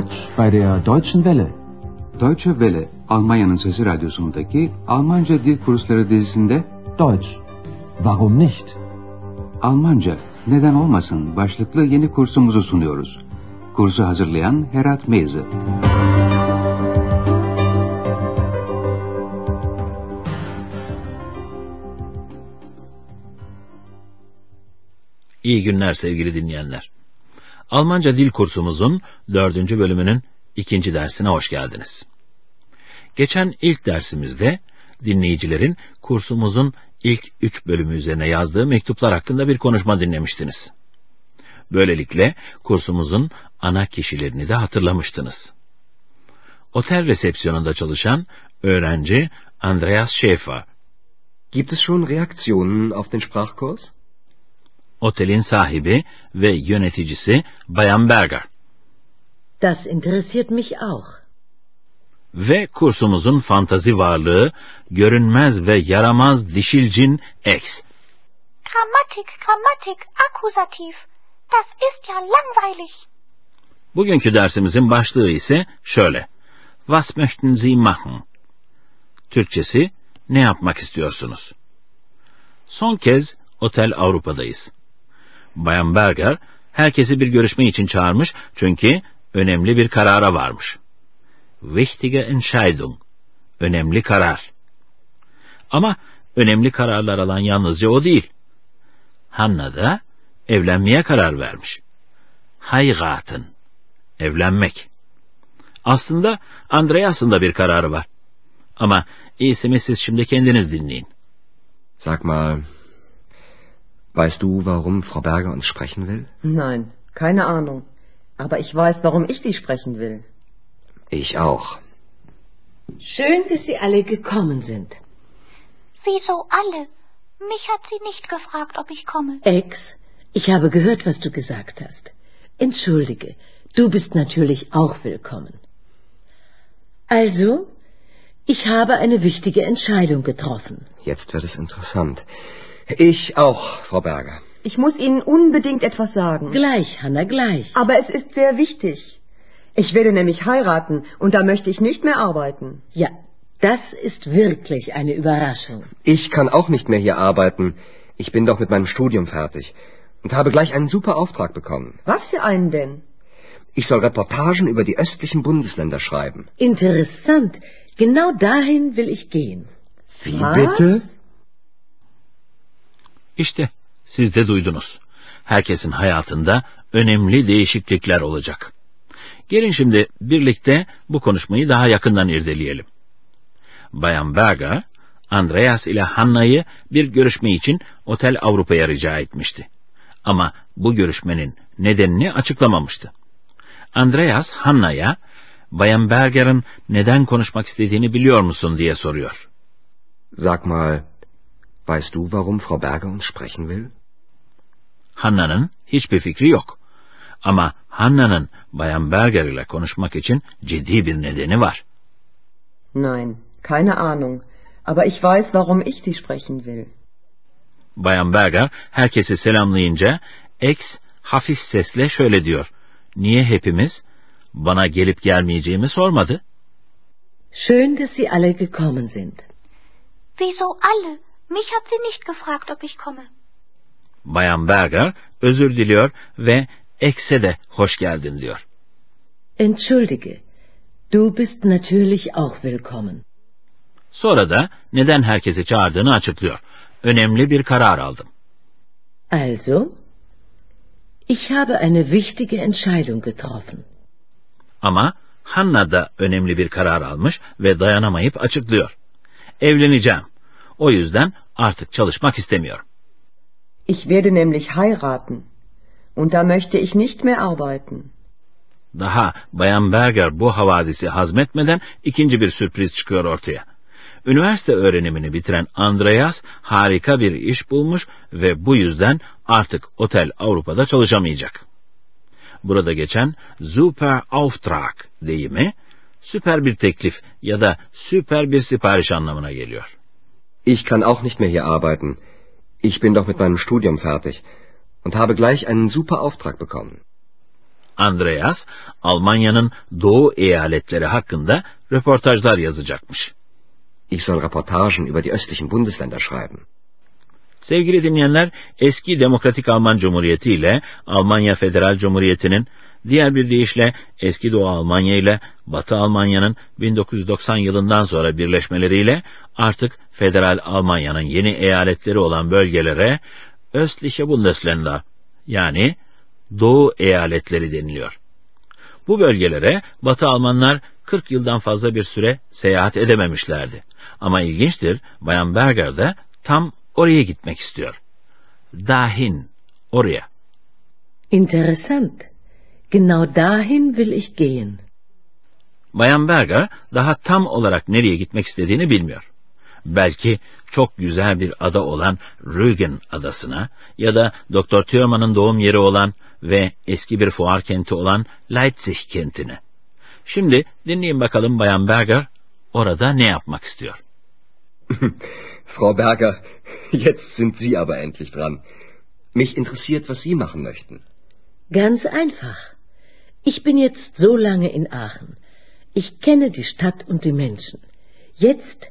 Deutsch bei der Deutschen Welle. Deutsche Welle, Almanya'nın Sesi Radyosu'ndaki Almanca Dil Kursları dizisinde Deutsch. Warum nicht? Almanca, neden olmasın başlıklı yeni kursumuzu sunuyoruz. Kursu hazırlayan Herat Meyzi. İyi günler sevgili dinleyenler. Almanca dil kursumuzun dördüncü bölümünün ikinci dersine hoş geldiniz. Geçen ilk dersimizde dinleyicilerin kursumuzun ilk üç bölümü üzerine yazdığı mektuplar hakkında bir konuşma dinlemiştiniz. Böylelikle kursumuzun ana kişilerini de hatırlamıştınız. Otel resepsiyonunda çalışan öğrenci Andreas Schäfer, Gibt es schon Reaktionen auf den Sprachkurs? Otelin sahibi ve yöneticisi Bayan Berger Das interessiert mich auch. ve kursumuzun fantazi varlığı görünmez ve yaramaz dişil cin X. Grammatik, Grammatik, Akkusativ. Das ist ja langweilig. Bugünkü dersimizin başlığı ise şöyle. Was möchten Sie machen? Türkçesi, ne yapmak istiyorsunuz? Son kez Otel Avrupa'dayız. Bayan Berger, herkesi bir görüşme için çağırmış çünkü önemli bir karara varmış. Wichtige Entscheidung. Önemli karar. Ama önemli kararlar alan yalnızca o değil. Hanna da evlenmeye karar vermiş. Heiraten. Evlenmek. Aslında Andreas'ın da bir kararı var. Ama iyisi mi siz şimdi kendiniz dinleyin. Sag mal, weißt du, warum Frau Berger uns sprechen will? Nein, keine Ahnung. Aber ich weiß, warum ich Sie sprechen will. Ich auch. Schön, dass Sie alle gekommen sind. Wieso alle? Mich hat sie nicht gefragt, ob ich komme. Ex, ich habe gehört, was du gesagt hast. Entschuldige, du bist natürlich auch willkommen. Also, ich habe eine wichtige Entscheidung getroffen. Jetzt wird es interessant. Ich auch, Frau Berger. Ich muss Ihnen unbedingt etwas sagen. Gleich, Hanna, gleich. Aber es ist sehr wichtig. Ich werde nämlich heiraten und da möchte ich nicht mehr arbeiten. Ja, das ist wirklich eine Überraschung. Ich kann auch nicht mehr hier arbeiten. Ich bin doch mit meinem Studium fertig und habe gleich einen super Auftrag bekommen. Was für einen denn? Ich soll Reportagen über die östlichen Bundesländer schreiben. Interessant. Genau dahin will ich gehen. Wie Was? bitte? İşte siz de duydunuz. Herkesin hayatında önemli değişiklikler olacak. Gelin şimdi birlikte bu konuşmayı daha yakından irdeleyelim. Bayan Berger, Andreas ile Hanna'yı bir görüşme için Otel Avrupa'ya rica etmişti. Ama bu görüşmenin nedenini açıklamamıştı. Andreas Hanna'ya Bayan Berger'ın neden konuşmak istediğini biliyor musun diye soruyor. Sag mal, weißt du, warum Frau Berger uns sprechen will? Hanna'nın hiçbir fikri yok. Ama Hanna'nın Bayan Berger ile konuşmak için ciddi bir nedeni var. Nein, keine Ahnung. Aber ich weiß, warum ich Sie sprechen will. Bayan Berger herkesi selamlayınca X hafif sesle şöyle diyor. Niye hepimiz bana gelip gelmeyeceğimi sormadı? Schön, dass Sie alle gekommen sind. Wieso alle? Mich hat sie nicht gefragt, ob ich komme. Bayan Berger özür diliyor ve X'e de hoş geldin diyor. Entschuldige, du bist natürlich auch willkommen. Sonra da neden herkesi çağırdığını açıklıyor. Önemli bir karar aldım. Also, ich habe eine wichtige Entscheidung getroffen. Ama Hanna da önemli bir karar almış ve dayanamayıp açıklıyor. Evleneceğim. O yüzden artık çalışmak istemiyorum. Ich werde nämlich heiraten. Und da möchte ich nicht mehr arbeiten. Daha Bayan Berger bu havadisi hazmetmeden ikinci bir sürpriz çıkıyor ortaya. Üniversite öğrenimini bitiren Andreas harika bir iş bulmuş ve bu yüzden artık Otel Avrupa'da çalışamayacak. Burada geçen Super Auftrag deyimi süper bir teklif ya da süper bir sipariş anlamına geliyor. Ich kann auch nicht mehr hier arbeiten. Ich bin doch mit meinem Studium fertig und habe gleich einen super Auftrag bekommen. Andreas, Almanya'nın doğu eyaletleri hakkında röportajlar yazacakmış. Ich soll Reportagen über die östlichen Bundesländer schreiben. Sevgili dinleyenler, eski Demokratik Alman Cumhuriyeti ile Almanya Federal Cumhuriyeti'nin, diğer bir deyişle eski Doğu Almanya ile Batı Almanya'nın 1990 yılından sonra birleşmeleriyle artık Federal Almanya'nın yeni eyaletleri olan bölgelere Östliche Bundesländer yani Doğu eyaletleri deniliyor. Bu bölgelere Batı Almanlar 40 yıldan fazla bir süre seyahat edememişlerdi. Ama ilginçtir, Bayan Berger de tam oraya gitmek istiyor. Dahin, oraya. Interessant. Genau dahin will ich gehen. Bayan Berger daha tam olarak nereye gitmek istediğini bilmiyor. Belki çok güzel bir ada olan Rügen adasına ya da Doktor Thürmann'ın doğum yeri olan ve eski bir fuar kenti olan Leipzig kentine. Şimdi dinleyin bakalım Bayan Berger orada ne yapmak istiyor. Frau Berger, jetzt sind Sie aber endlich dran. Mich interessiert, was Sie machen möchten. Ganz einfach. Ich bin jetzt so lange in Aachen. Ich kenne die Stadt und die Menschen. Jetzt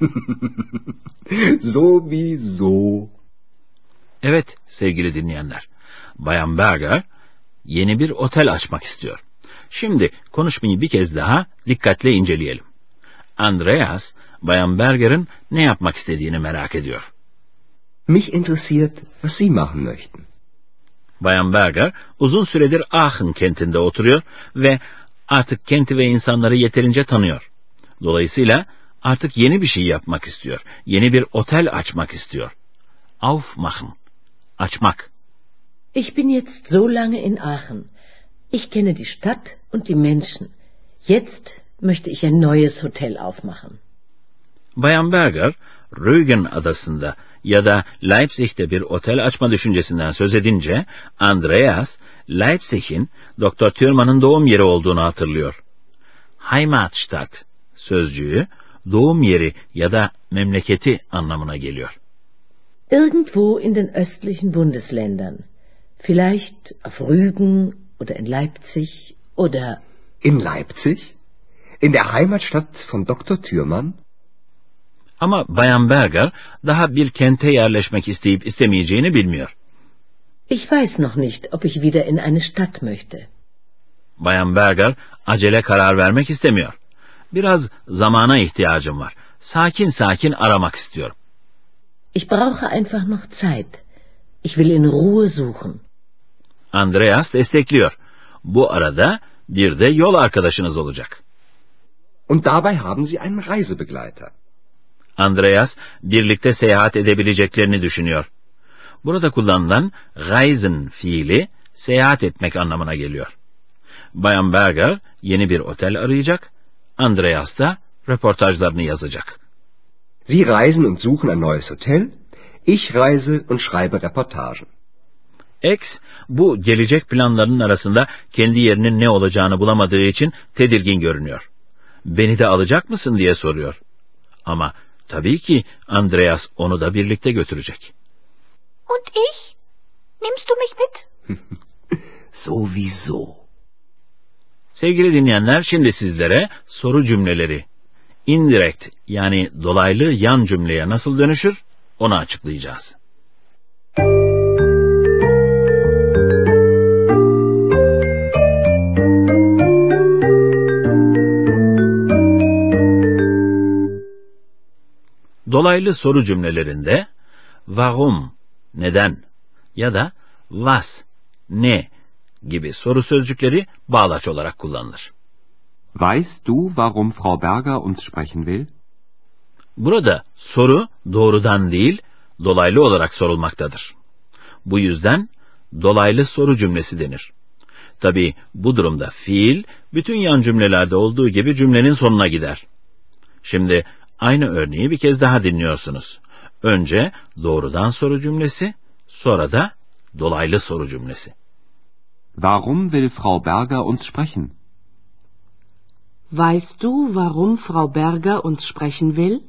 Sowieso. Evet sevgili dinleyenler, Bayan Berger yeni bir otel açmak istiyor. Şimdi konuşmayı bir kez daha dikkatle inceleyelim. Andreas, Bayan Berger'in ne yapmak istediğini merak ediyor. Mich interessiert, was Sie machen möchten. Bayan Berger uzun süredir Aachen kentinde oturuyor ve artık kenti ve insanları yeterince tanıyor. Dolayısıyla artık yeni bir şey yapmak istiyor. Yeni bir otel açmak istiyor. Aufmachen. Açmak. Ich bin jetzt so lange in Aachen. Ich kenne die Stadt und die Menschen. Jetzt möchte ich ein neues Hotel aufmachen. Bayan Berger, Rügen adasında ya da Leipzig'te bir otel açma düşüncesinden söz edince Andreas, Leipzig'in Dr. Thürmann'ın doğum yeri olduğunu hatırlıyor. Heimatstadt sözcüğü doğum yeri ya da memleketi anlamına geliyor. Irgendwo in den östlichen Bundesländern. Vielleicht auf Rügen oder in Leipzig oder... In Leipzig? In der Heimatstadt von Dr. Thürmann? Ama Bayan Berger daha bir kente yerleşmek isteyip istemeyeceğini bilmiyor. Ich weiß noch nicht, ob ich wieder in eine Stadt möchte. Bayan Berger acele karar vermek istemiyor. Biraz zamana ihtiyacım var. Sakin sakin aramak istiyorum. Ich brauche einfach noch Zeit. Ich will in Ruhe suchen. Andreas destekliyor. Bu arada bir de yol arkadaşınız olacak. Und dabei haben Sie einen Reisebegleiter. Andreas birlikte seyahat edebileceklerini düşünüyor. Burada kullanılan reisen fiili seyahat etmek anlamına geliyor. Bayan Berger yeni bir otel arayacak, Andreas da röportajlarını yazacak. Sie reisen und suchen ein neues Hotel. Ich reise und schreibe Reportagen. X bu gelecek planlarının arasında kendi yerinin ne olacağını bulamadığı için tedirgin görünüyor. Beni de alacak mısın diye soruyor. Ama tabii ki Andreas onu da birlikte götürecek. Und ich? Nimmst du mich mit? Sowieso. Sevgili dinleyenler şimdi sizlere soru cümleleri indirect yani dolaylı yan cümleye nasıl dönüşür onu açıklayacağız. Dolaylı soru cümlelerinde warum, neden ya da was, ne gibi soru sözcükleri bağlaç olarak kullanılır. Weißt du, warum Frau Berger uns sprechen will? Burada soru doğrudan değil, dolaylı olarak sorulmaktadır. Bu yüzden dolaylı soru cümlesi denir. Tabi bu durumda fiil bütün yan cümlelerde olduğu gibi cümlenin sonuna gider. Şimdi aynı örneği bir kez daha dinliyorsunuz. Önce doğrudan soru cümlesi, sonra da dolaylı soru cümlesi. Warum will Frau Berger uns sprechen? Weißt du, warum Frau Berger uns sprechen will?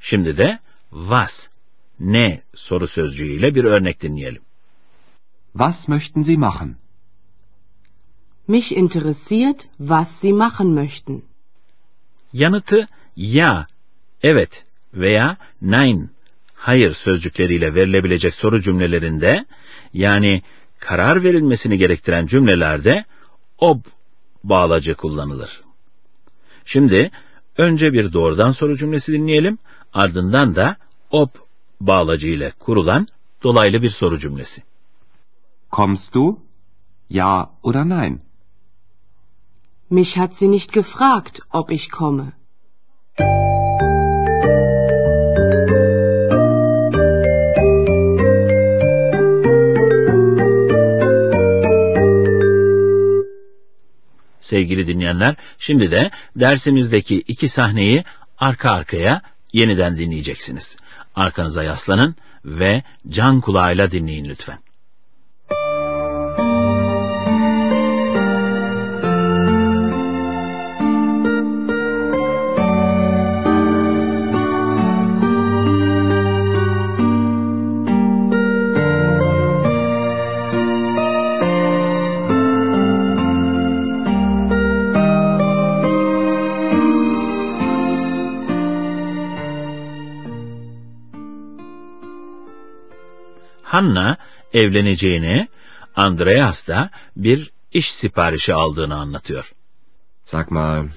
Şimdi de was, ne soru sözcüğüyle bir örnek dinleyelim. Was möchten Sie machen? Mich interessiert, was Sie machen möchten. Yanıtı ya, evet veya nein, hayır sözcükleriyle verilebilecek soru cümlelerinde yani karar verilmesini gerektiren cümlelerde ob bağlacı kullanılır. Şimdi önce bir doğrudan soru cümlesi dinleyelim, ardından da ob bağlacı ile kurulan dolaylı bir soru cümlesi. Kommst du? Ja oder nein? Mich hat sie nicht gefragt, ob ich komme. Sevgili dinleyenler, şimdi de dersimizdeki iki sahneyi arka arkaya yeniden dinleyeceksiniz. Arkanıza yaslanın ve can kulağıyla dinleyin lütfen. Hanna evleneceğini, Andreas da bir iş siparişi aldığını anlatıyor. Sag mal,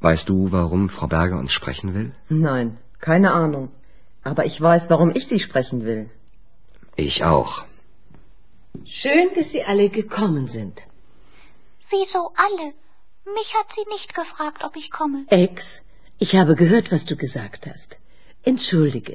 weißt du, warum Frau Berger uns sprechen will? Nein, keine Ahnung. Aber ich weiß, warum ich Sie sprechen will. Ich auch. Schön, dass Sie alle gekommen sind. Wieso alle? Mich hat sie nicht gefragt, ob ich komme. Ex, ich habe gehört, was du gesagt hast. Entschuldige,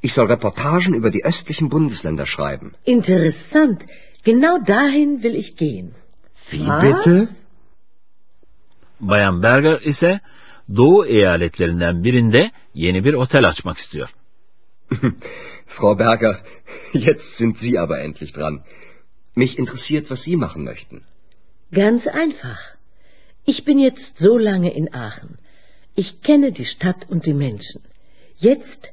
Ich soll Reportagen über die östlichen Bundesländer schreiben. Interessant. Genau dahin will ich gehen. Wie Was? bitte? Bayan Berger ise Doğu eyaletlerinden birinde yeni bir otel açmak istiyor. Frau Berger, jetzt sind Sie aber endlich dran. Mich interessiert, was Sie machen möchten. Ganz einfach. Ich bin jetzt so lange in Aachen. Ich kenne die Stadt und die Menschen. Jetzt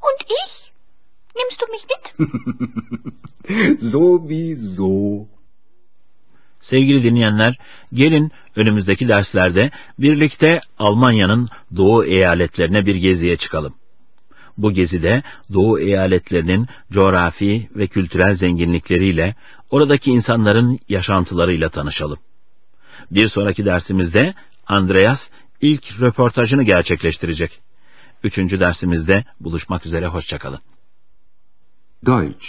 Und ich? Nimmst du mich mit? Sowieso. Sevgili dinleyenler, gelin önümüzdeki derslerde birlikte Almanya'nın doğu eyaletlerine bir geziye çıkalım. Bu gezide doğu eyaletlerinin coğrafi ve kültürel zenginlikleriyle, oradaki insanların yaşantılarıyla tanışalım. Bir sonraki dersimizde Andreas ilk röportajını gerçekleştirecek. Üçüncü dersimizde buluşmak üzere, hoşçakalın. Deutsch,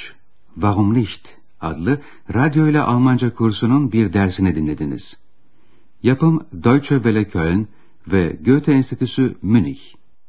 Warum nicht? adlı radyo ile Almanca kursunun bir dersini dinlediniz. Yapım Deutsche Welle Köln ve Goethe Enstitüsü Münih.